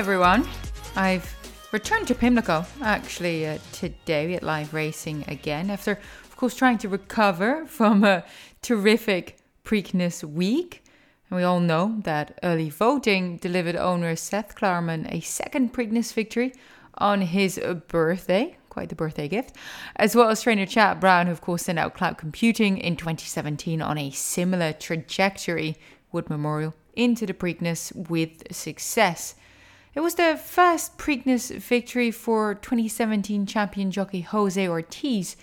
Everyone. I've returned to Pimlico actually uh, today at live racing again after, of course, trying to recover from a terrific Preakness week. And we all know that early voting delivered owner Seth Klarman a second Preakness victory on his birthday. Quite the birthday gift. As well as trainer Chad Brown, who of course sent out cloud computing in 2017 on a similar trajectory, Wood Memorial, into the Preakness with success. It was the first Preakness victory for 2017 champion jockey Jose Ortiz,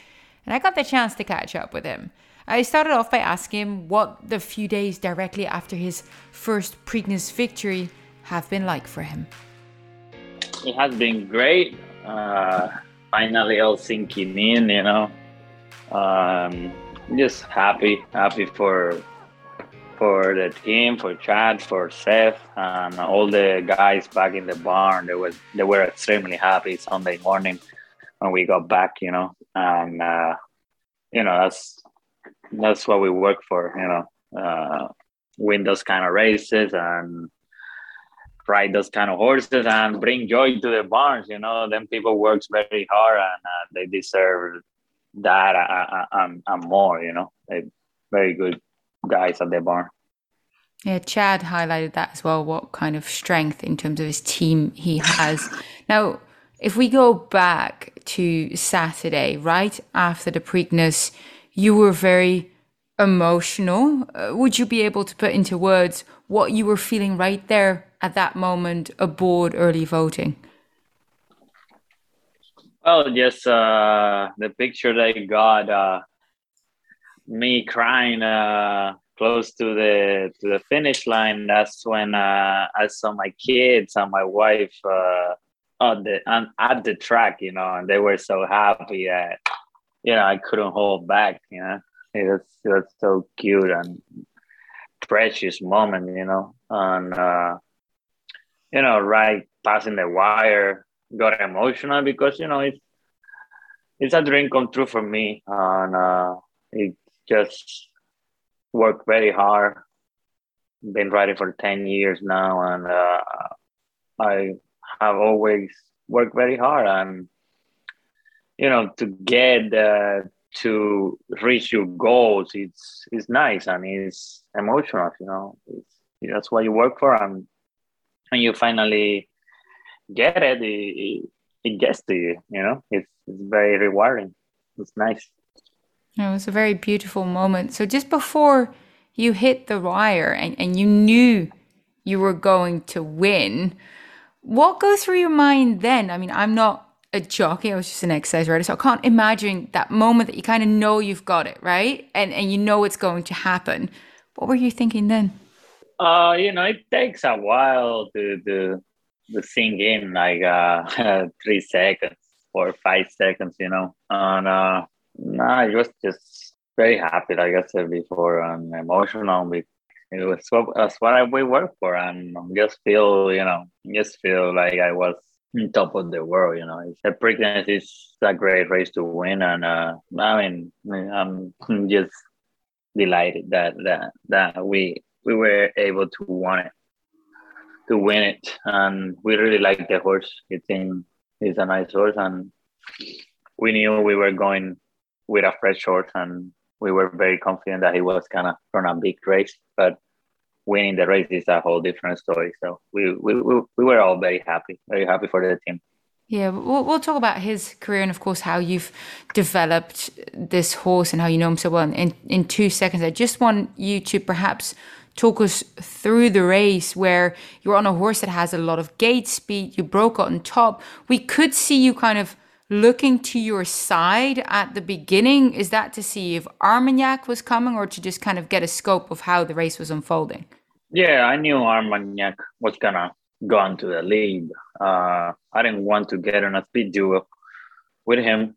and I got the chance to catch up with him. I started off by asking him what the few days directly after his first Preakness victory have been like for him. It has been great. Uh, finally, all sinking in, you know. Um, just happy, happy for for the team, for Chad, for Seth, and all the guys back in the barn. They was they were extremely happy Sunday morning when we got back. You know, and uh, you know that's that's what we work for. You know, uh, win those kind of races and ride those kind of horses and bring joy to the barns. You know, then people works very hard and uh, they deserve that uh, and, and more. You know, they very good guys at the bar. Yeah, Chad highlighted that as well. What kind of strength in terms of his team he has. now, if we go back to Saturday, right after the Preakness, you were very emotional. Uh, would you be able to put into words what you were feeling right there at that moment aboard early voting? Well, just uh, the picture that I got, uh, me crying uh, close to the to the finish line. That's when uh, I saw my kids and my wife uh, on the on, at the track, you know, and they were so happy that you know I couldn't hold back. You know, it was it was so cute and precious moment, you know, and uh, you know, right passing the wire, got emotional because you know it's it's a dream come true for me, and uh, it just worked very hard. Been riding for 10 years now, and uh, I have always worked very hard. And, you know, to get uh, to reach your goals, it's, it's nice and it's emotional, you know. It's, that's what you work for. And when you finally get it, it, it gets to you, you know. It's, it's very rewarding. It's nice. It was a very beautiful moment. So just before you hit the wire and, and you knew you were going to win, what goes through your mind then? I mean, I'm not a jockey, I was just an exercise rider, so I can't imagine that moment that you kind of know you've got it, right? And and you know it's going to happen. What were you thinking then? Uh, you know, it takes a while to to, to sink in, like uh, three seconds or five seconds, you know. And uh, no, I was just very happy, like I said before, and emotional. It was what, that's what I, we work for, and just feel, you know, just feel like I was on top of the world. You know, the Preakness is a great race to win, and uh, I mean, I'm just delighted that that that we we were able to win it, to win it, and we really like the horse. It's in, it's a nice horse, and we knew we were going with a fresh horse, and we were very confident that he was gonna run a big race. But winning the race is a whole different story. So we we, we, we were all very happy, very happy for the team. Yeah, we'll, we'll talk about his career and, of course, how you've developed this horse and how you know him so well in, in two seconds. I just want you to perhaps talk us through the race where you're on a horse that has a lot of gate speed, you broke on top. We could see you kind of looking to your side at the beginning? Is that to see if Armagnac was coming or to just kind of get a scope of how the race was unfolding? Yeah, I knew Armagnac was going to go into the lead. Uh, I didn't want to get on a speed duel with him.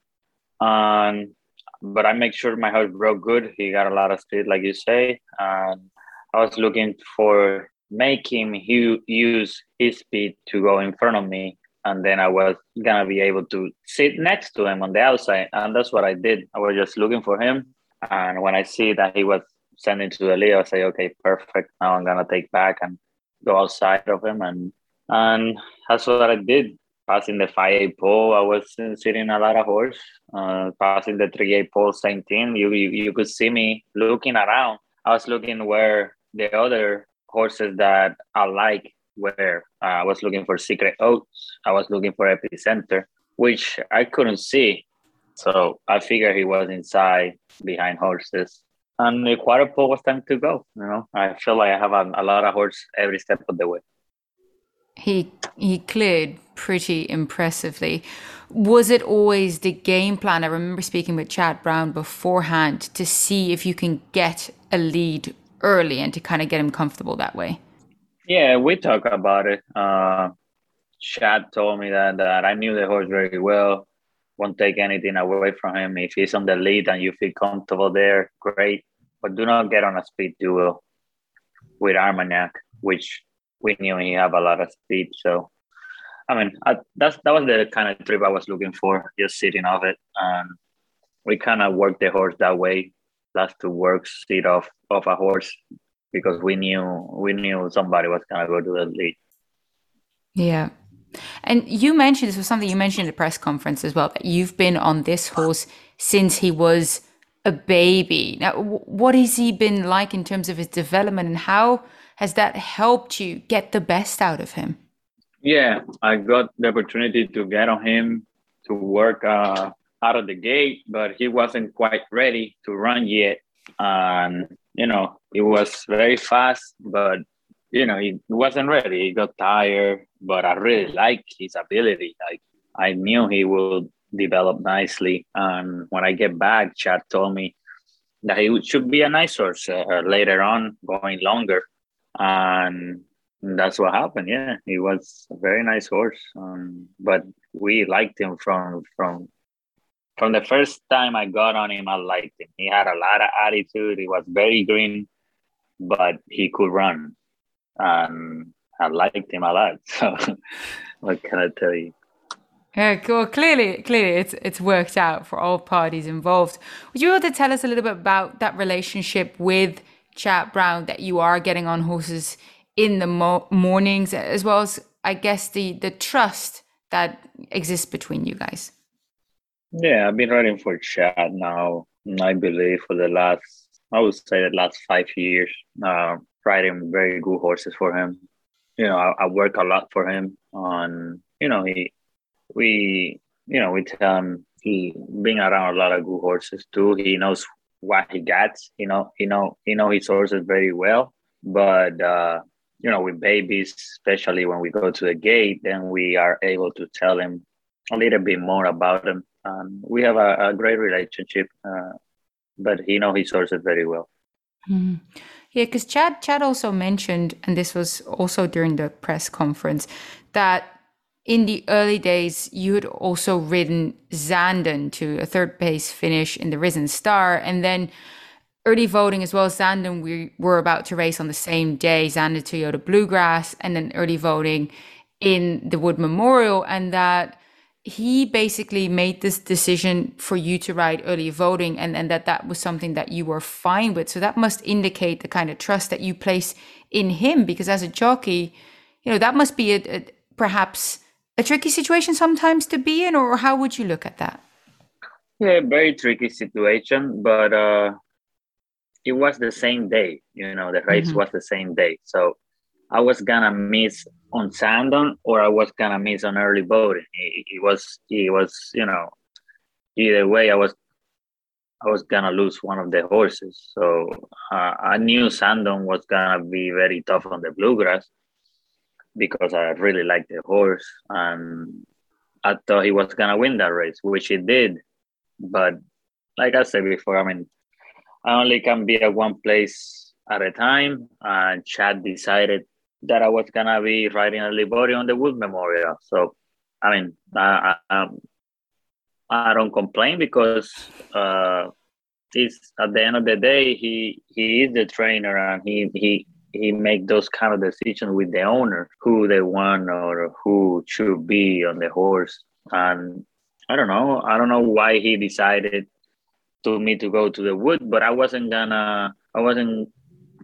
Um, but I make sure my horse broke good. He got a lot of speed, like you say. And I was looking for make him use his speed to go in front of me and then I was gonna be able to sit next to him on the outside, and that's what I did. I was just looking for him, and when I see that he was sending to the lead, I say, okay, perfect. Now I'm gonna take back and go outside of him, and and that's what I did. Passing the 5A pole, I was sitting a lot of horse. Uh, passing the 3A pole, same thing. You, you you could see me looking around. I was looking where the other horses that I like were. Uh, I was looking for Secret Oath. I was looking for Epicenter, which I couldn't see. So I figured he was inside behind horses. And the quarter pole was time to go. You know, I feel like I have a, a lot of horse every step of the way. He he cleared pretty impressively. Was it always the game plan? I remember speaking with Chad Brown beforehand to see if you can get a lead early and to kind of get him comfortable that way. Yeah, we talk about it. Uh, Chad told me that, that I knew the horse very well. Won't take anything away from him. If he's on the lead and you feel comfortable there, great. But do not get on a speed duel with Armagnac, which we knew he have a lot of speed. So, I mean, I, that's that was the kind of trip I was looking for, just sitting off it. And we kind of worked the horse that way. Last two works, sit off off a horse because we knew we knew somebody was gonna go to the lead. Yeah. And you mentioned this was something you mentioned at the press conference as well that you've been on this horse since he was a baby. Now, what has he been like in terms of his development, and how has that helped you get the best out of him? Yeah, I got the opportunity to get on him to work uh, out of the gate, but he wasn't quite ready to run yet. And, you know, it was very fast, but, you know, he wasn't ready. He got tired, but I really like his ability. Like, I knew he would develop nicely. And when I get back, Chad told me that he should be a nice horse uh, later on, going longer and that's what happened. Yeah, he was a very nice horse, um, but we liked him from from from the first time I got on him. I liked him. He had a lot of attitude. He was very green, but he could run, and I liked him a lot. So, what can I tell you? Yeah, well, clearly, clearly, it's it's worked out for all parties involved. Would you be able to tell us a little bit about that relationship with Chad Brown that you are getting on horses in the mo- mornings, as well as I guess the the trust that exists between you guys. Yeah, I've been riding for Chad now. I believe for the last, I would say the last five years, uh, riding very good horses for him. You know, I, I work a lot for him on. You know, he, we, you know, we tell him he being around a lot of good horses too. He knows what he gets. You know, he know he know his horses very well. But uh, you know, with babies, especially when we go to the gate, then we are able to tell him a little bit more about them. Um, we have a, a great relationship, uh, but he know his horses very well. Mm. Yeah, because Chad Chad also mentioned, and this was also during the press conference, that in the early days, you had also ridden Zandon to a third place finish in the Risen Star. And then early voting as well Zandon, we were about to race on the same day, Zandon Toyota Bluegrass, and then early voting in the Wood Memorial. And that he basically made this decision for you to ride early voting and, and that that was something that you were fine with. So that must indicate the kind of trust that you place in him because as a jockey, you know, that must be a, a perhaps a tricky situation sometimes to be in, or how would you look at that? Yeah, very tricky situation, but uh, it was the same day. You know, the race mm-hmm. was the same day, so I was gonna miss on Zandon or I was gonna miss on early voting. It, was, it was, you know, either way, I was I was gonna lose one of the horses. So uh, I knew Zandon was gonna be very tough on the bluegrass because I really liked the horse and I thought he was gonna win that race, which he did. But like I said before, I mean, I only can be at one place at a time. And Chad decided that I was gonna be riding a Libori on the Wood Memorial. So, I mean, I, I, I don't complain because uh, it's at the end of the day, he he is the trainer and he he he make those kind of decisions with the owner who they want or who should be on the horse and i don't know i don't know why he decided to me to go to the wood but i wasn't gonna i wasn't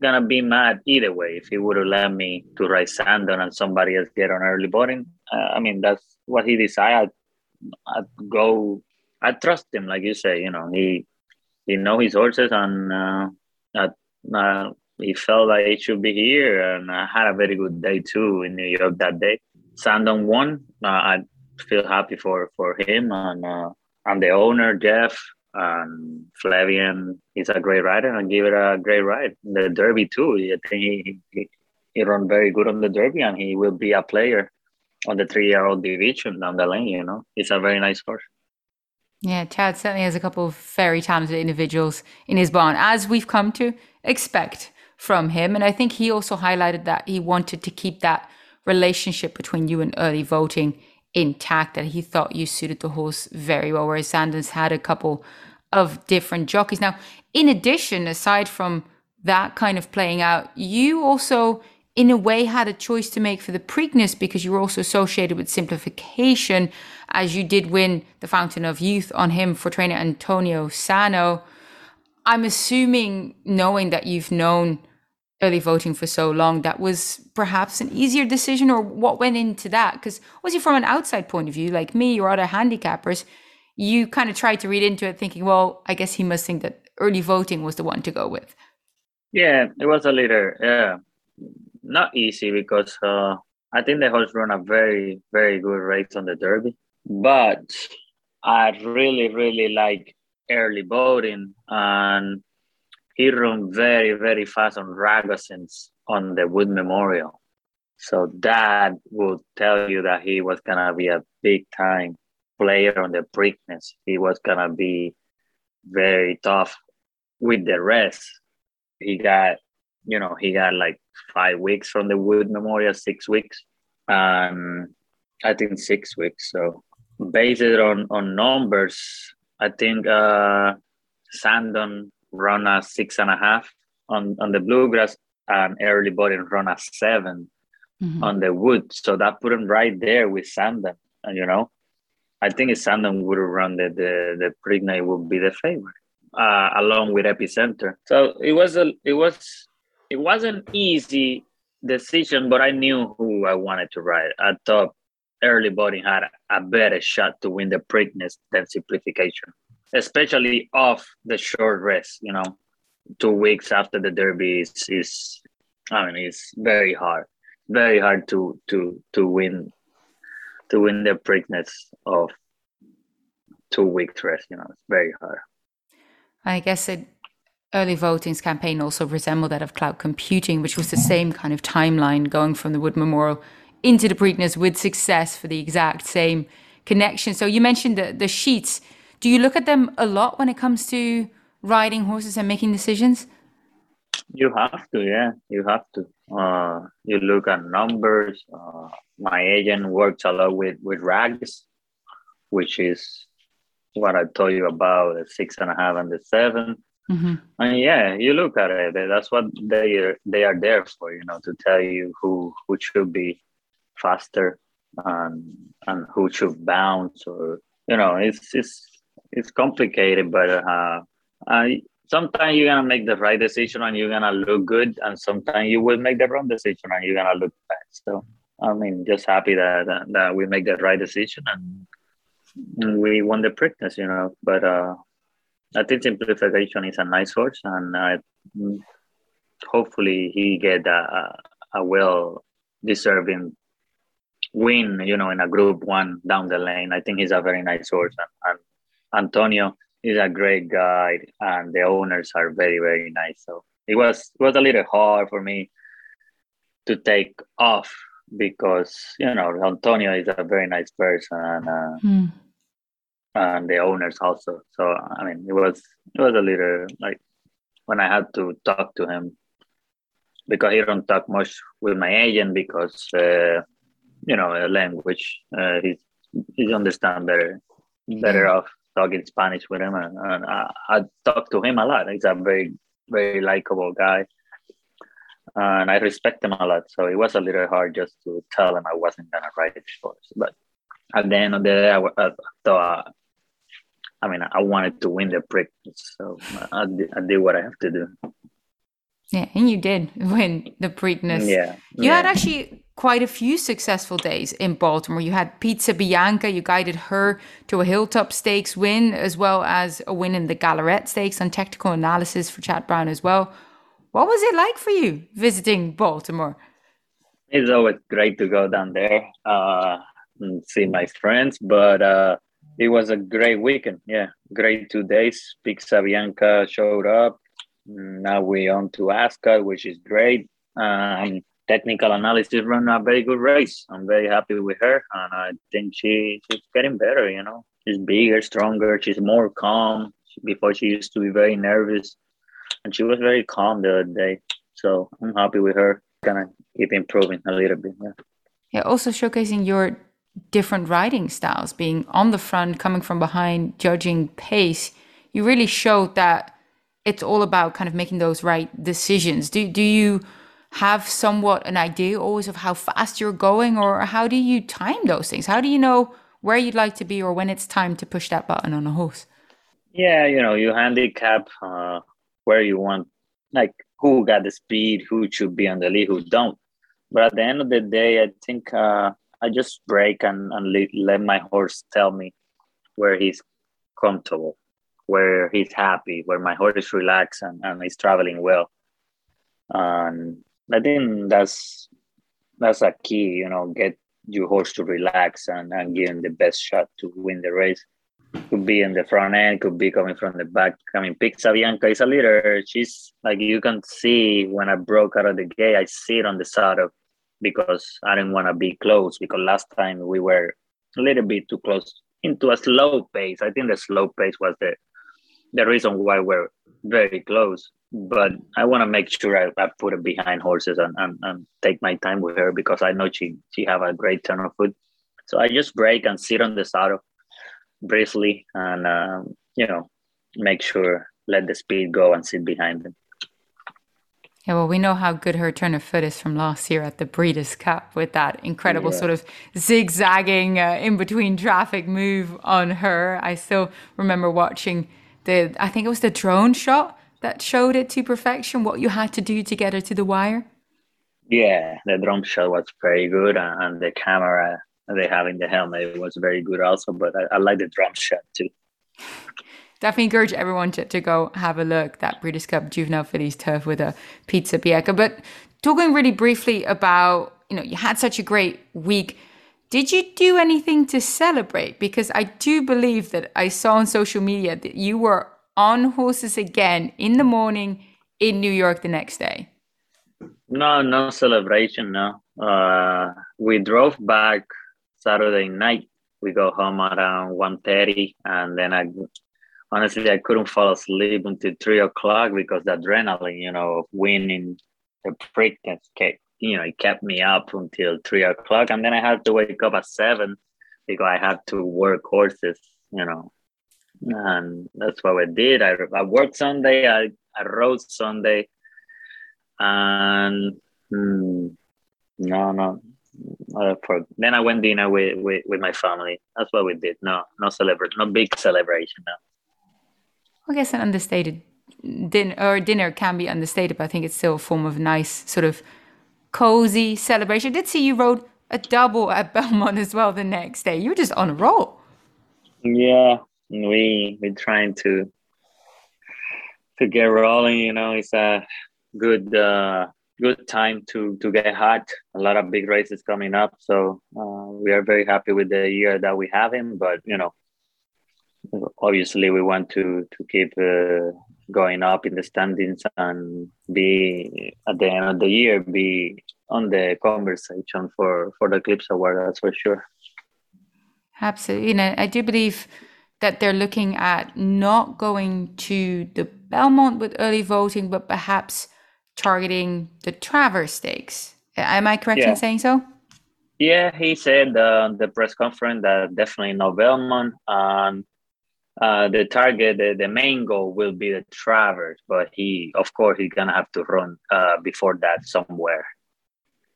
gonna be mad either way if he would have let me to ride Zandon and somebody else get on early voting. Uh, I mean, that's what he decided. I'd go. I trust him, like you say. You know, he he know his horses, and uh, uh, he felt like he should be here. And I had a very good day too in New York that day. Zandon won. Uh, I feel happy for for him and uh, and the owner Jeff Um, and Flavien is a great rider and give it a great ride. The Derby too. I think he, he, he run very good on the Derby and he will be a player on the three year old division down the lane. You know, It's a very nice horse. Yeah, Chad certainly has a couple of very talented individuals in his barn, as we've come to expect from him. And I think he also highlighted that he wanted to keep that relationship between you and early voting intact, that he thought you suited the horse very well, whereas Sanders had a couple of different jockeys. Now, in addition, aside from that kind of playing out, you also, in a way, had a choice to make for the Preakness because you were also associated with simplification, as you did win the Fountain of Youth on him for trainer Antonio Sano. I'm assuming, knowing that you've known early voting for so long, that was perhaps an easier decision, or what went into that? Because was he from an outside point of view, like me or other handicappers? you kind of tried to read into it thinking, well, I guess he must think that early voting was the one to go with. Yeah, it was a little, yeah, not easy because uh, I think the horse run a very, very good race on the Derby. But I really, really like early voting and he run very, very fast on Ragozins on the Wood Memorial. So that would tell you that he was gonna be a big time player on the Preakness. He was gonna be very tough with the rest. He got, you know, he got like five weeks from the Wood Memorial, six weeks, and I think six weeks. So based on on numbers, I think uh, Zandon run a six and a half on on the bluegrass, and early voting run a 7 mm-hmm. on the wood. So that put him right there with Zandon, and you know, I think if Zandon would have run the the, the Preakness would be the favorite, uh, along with Epicenter. So it was a it was it wasn't easy decision, but I knew who I wanted to ride. I thought early voting had a better shot to win the Preakness than simplification, especially off the short rest. You know, two weeks after the Derby is, is I mean, it's very hard, very hard to to to win to win the Preakness of two week rest. You know, it's very hard. I guess it early voting's campaign also resembled that of cloud computing, which was the same kind of timeline going from the Wood Memorial into the Preakness with success for the exact same connection. So you mentioned the, the sheets. Do you look at them a lot when it comes to riding horses and making decisions? You have to, yeah, you have to. Uh, you look at numbers. Uh, my agent works a lot with with rags, which is what I told you about the six and a half and the 7 mm-hmm. And yeah, you look at it. That's what they are. They are there for, you know, to tell you who who should be faster and and who should bounce or you know, it's it's it's complicated, but uh, I sometimes you're gonna make the right decision and you're gonna look good, and sometimes you will make the wrong decision and you're gonna look bad. So I mean, just happy that that, that we make the right decision and, and we won the Preakness, you know. But uh, I think simplification is a nice horse, and I, hopefully he get a, a well deserving win, you know, in a Group One down the lane. I think he's a very nice horse, and, and Antonio is a great guy, and the owners are very very nice. So it was it was a little hard for me to take off because you know Antonio is a very nice person and, uh, mm. and the owners also. So I mean, it was it was a little like when I had to talk to him because he don't talk much with my agent because uh, you know language uh, he he understand better better off talking Spanish with him, and, and I, I talk to him a lot. He's a very, very likable guy, and I respect him a lot. So it was a little hard just to tell him I wasn't gonna write shorts. But at the end of the day, I, I thought, I mean, I wanted to win the prick, so I, I did what I have to do. Yeah, and you did win the Preakness. Yeah. You yeah. had actually quite a few successful days in Baltimore. You had Pizza Bianca, you guided her to a Hilltop Stakes win, as well as a win in the Gallorette Stakes on technical analysis for Chad Brown as well. What was it like for you visiting Baltimore? It's always great to go down there uh, and see my friends, but uh, it was a great weekend. Yeah, great two days. Pizza Bianca showed up. Now we on to Ascot, which is great. Um, technical analysis run a very good race. I'm very happy with her, and I think she she's getting better. You know, she's bigger, stronger. She's more calm. Before she used to be very nervous, and she was very calm the other day. So I'm happy with her. Gonna keep improving a little bit. Yeah. Yeah. Also showcasing your different riding styles, being on the front, coming from behind, judging pace. You really showed that it's all about kind of making those right decisions. Do do you have somewhat an idea always of how fast you're going, or how do you time those things? How do you know where you'd like to be, or when it's time to push that button on a horse? Yeah, you know, you handicap uh, where you want, like who got the speed, who should be on the lead, who don't. But at the end of the day, I think uh, I just break and, and let, let my horse tell me where he's comfortable, where he's happy, where my horse is relaxed and, and he's traveling well. And I think that's that's a key, you know, get your horse to relax and, and give him the best shot to win the race. Could be in the front end, could be coming from the back. I mean, Pizza Bianca is a leader. She's like you can see when I broke out of the gate, I see it on the saddle because I didn't want to be close because last time we were a little bit too close into a slow pace. I think the slow pace was the the reason why we're very close. But I want to make sure I, I put her behind horses and, and, and take my time with her because I know she she have a great turn of foot. So I just break and sit on the saddle briefly and um, you know make sure let the speed go and sit behind them. Yeah, well, we know how good her turn of foot is from last year at the Breeders' Cup with that incredible yeah. sort of zigzagging uh, in between traffic move on her. I still remember watching the, I think it was the drone shot that showed it to perfection, what you had to do to get her to the wire. Yeah, the drone shot was very good, and the camera they have in the helmet was very good also. But I, I like the drum shot too definitely encourage everyone to, to go have a look that Breeders' Cup Juvenile Fillies turf with a pizza bianca. But talking really briefly about, you know, you had such a great week. Did you do anything to celebrate? Because I do believe that I saw on social media that you were on horses again in the morning in New York the next day. No, no celebration. No, uh, we drove back Saturday night. We go home around 1.30 and then I honestly, I couldn't fall asleep until three o'clock because the adrenaline, you know, of winning the Preakness you know, it kept me up until three o'clock. And then I had to wake up at seven because I had to work horses, you know. And that's what I did. I, I worked Sunday, I, I rode Sunday. And hmm, no, no. Uh, for, then I went dinner with, with, with my family. That's what we did. No, no celebration, no big celebration. No. I guess an understated dinner or dinner can be understated, but I think it's still a form of nice sort of cozy celebration. I did see you rode a double at Belmont as well the next day. You were just on a roll. Yeah, we we trying to to get rolling. You know, it's a good uh, good time to to get hot. A lot of big races coming up, so uh, we are very happy with the year that we have him. But you know, obviously we want to to keep uh, going up in the standings and be at the end of the year be on the conversation for for the Eclipse Award. That's for sure. Absolutely, and I do believe that they're looking at not going to the Belmont with early voting, but perhaps targeting the Travers Stakes. Am I correct yeah. in saying so? Yeah, he said uh, the press conference that definitely no Belmont. and uh, the target, the, the main goal will be the Travers, but he, of course, he's gonna have to run uh, before that somewhere.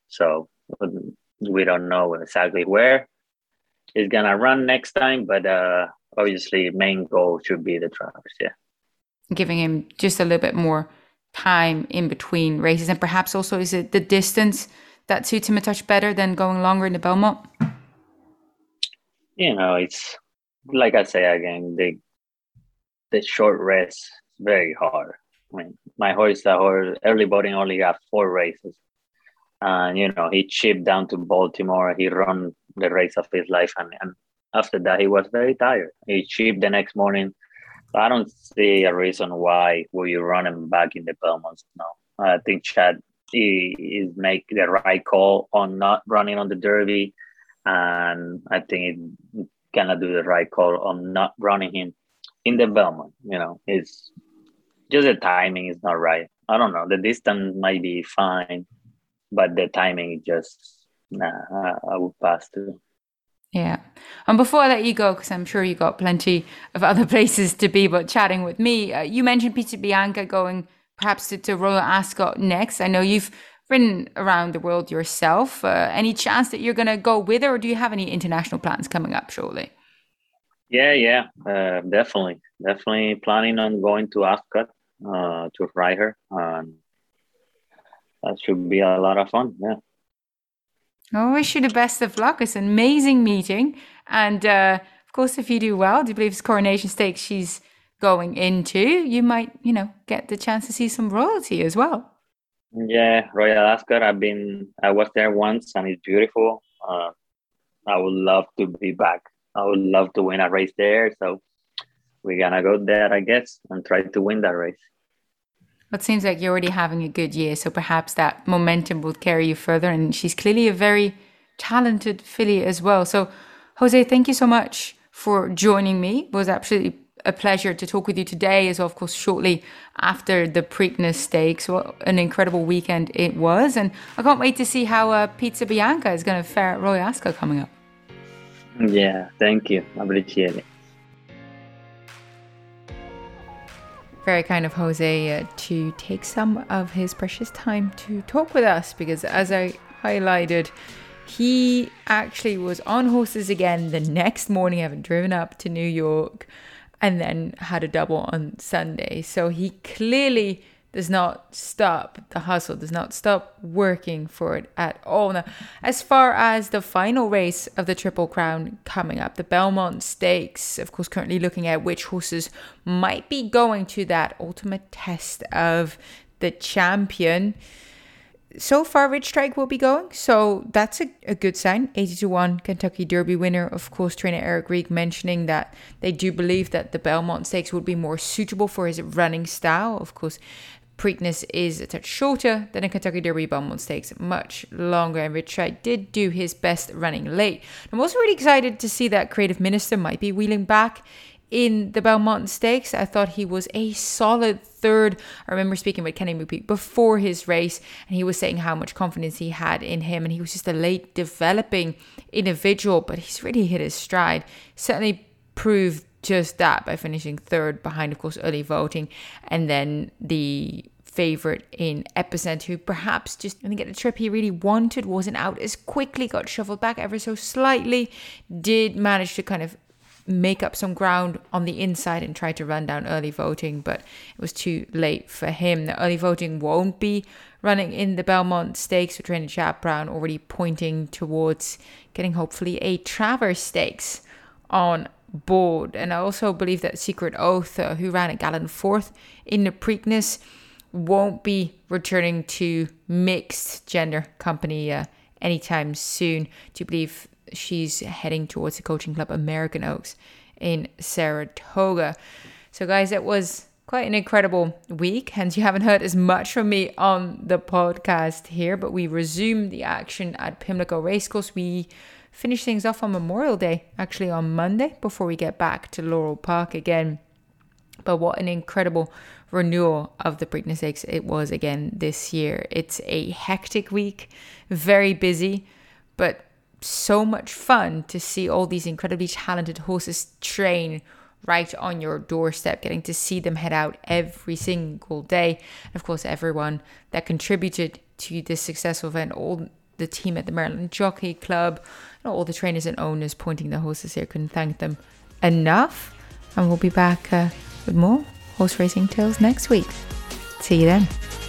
So we don't know exactly where he's gonna run next time, but uh, obviously, main goal should be the Travers. Yeah, giving him just a little bit more time in between races, and perhaps also is it the distance that suits him a touch better than going longer in the Belmont? You know, it's like I say again, the the short race very hard. I mean, my horse, the horse, early voting only got four races, and you know he chipped down to Baltimore. He run the race of his life, and, and after that he was very tired. He chipped the next morning. I don't see a reason why we run him back in the Belmonts now. I think Chad he is make the right call on not running on the Derby, and I think it gonna do the right call on not running him in the Belmont. You know, it's just the timing is not right. I don't know. The distance might be fine, but the timing just nah. I, I would pass too. Yeah. And before I let you go, because I'm sure you got plenty of other places to be, but chatting with me, uh, you mentioned Pizza Bianca going perhaps to, to Royal Ascot next. I know you've ridden around the world yourself. Uh, any chance that you're going to go with her, or do you have any international plans coming up shortly? Yeah, yeah, uh, definitely, definitely planning on going to Ascot uh, to ride her. Um, that should be a lot of fun. Yeah. I wish you the best of luck. It's an amazing meeting, and uh, of course, if you do well, do you believe it's Coronation Stakes she's going into? You might, you know, get the chance to see some royalty as well. Yeah, Royal Ascot. I've been, I was there once, and it's beautiful. Uh, I would love to be back. I would love to win a race there. So we're gonna go there, I guess, and try to win that race. It seems like you're already having a good year, so perhaps that momentum will carry you further. And she's clearly a very talented filly as well. So, Jose, thank you so much for joining me. It was absolutely a pleasure to talk with you today, as well, of course, shortly after the Preakness Stakes. What an incredible weekend it was. And I can't wait to see how uh, Pizza Bianca is going to fare at Royal Ascot coming up. Yeah, thank you. I appreciate it. very kind of Jose uh, to take some of his precious time to talk with us because, as I highlighted, he actually was on horses again the next morning, having driven up to New York and then had a double on Sunday. So he clearly does not stop the hustle, does not stop working for it at all. Now, as far as the final race of the Triple Crown coming up, the Belmont Stakes, of course, currently looking at which horses might be going to that ultimate test of the champion. So far, Rich Strike will be going, so that's a, a good sign. 80 to 1 Kentucky Derby winner. Of course, trainer Eric Reed mentioning that they do believe that the Belmont Stakes would be more suitable for his running style. Of course, Preakness is a touch shorter than a Kentucky Derby Belmont Stakes, much longer. And Rich Strike did do his best running late. I'm also really excited to see that Creative Minister might be wheeling back in the Belmont Stakes. I thought he was a solid third. I remember speaking with Kenny McPeek before his race, and he was saying how much confidence he had in him, and he was just a late developing individual, but he's really hit his stride. Certainly proved just that by finishing third behind, of course, early voting, and then the favorite in Epicenter, who perhaps just didn't get the trip he really wanted, wasn't out as quickly, got shuffled back ever so slightly, did manage to kind of make up some ground on the inside and try to run down early voting, but it was too late for him. The early voting won't be running in the Belmont Stakes with trainer Chad Brown already pointing towards getting hopefully a Travers Stakes on board. And I also believe that Secret Oath, uh, who ran at Gallon fourth in the Preakness, won't be returning to mixed gender company uh, anytime soon. Do you believe she's heading towards the coaching club American Oaks in Saratoga? So, guys, it was quite an incredible week. Hence, you haven't heard as much from me on the podcast here, but we resumed the action at Pimlico Racecourse. We finish things off on Memorial Day, actually on Monday, before we get back to Laurel Park again. But what an incredible renewal of the Preakness Stakes it was again this year. It's a hectic week, very busy, but so much fun to see all these incredibly talented horses train right on your doorstep, getting to see them head out every single day. And of course, everyone that contributed to this successful event, all the team at the Maryland Jockey Club, all the trainers and owners pointing the horses here. Couldn't thank them enough. And we'll be back uh, with more horse racing tales next week. See you then.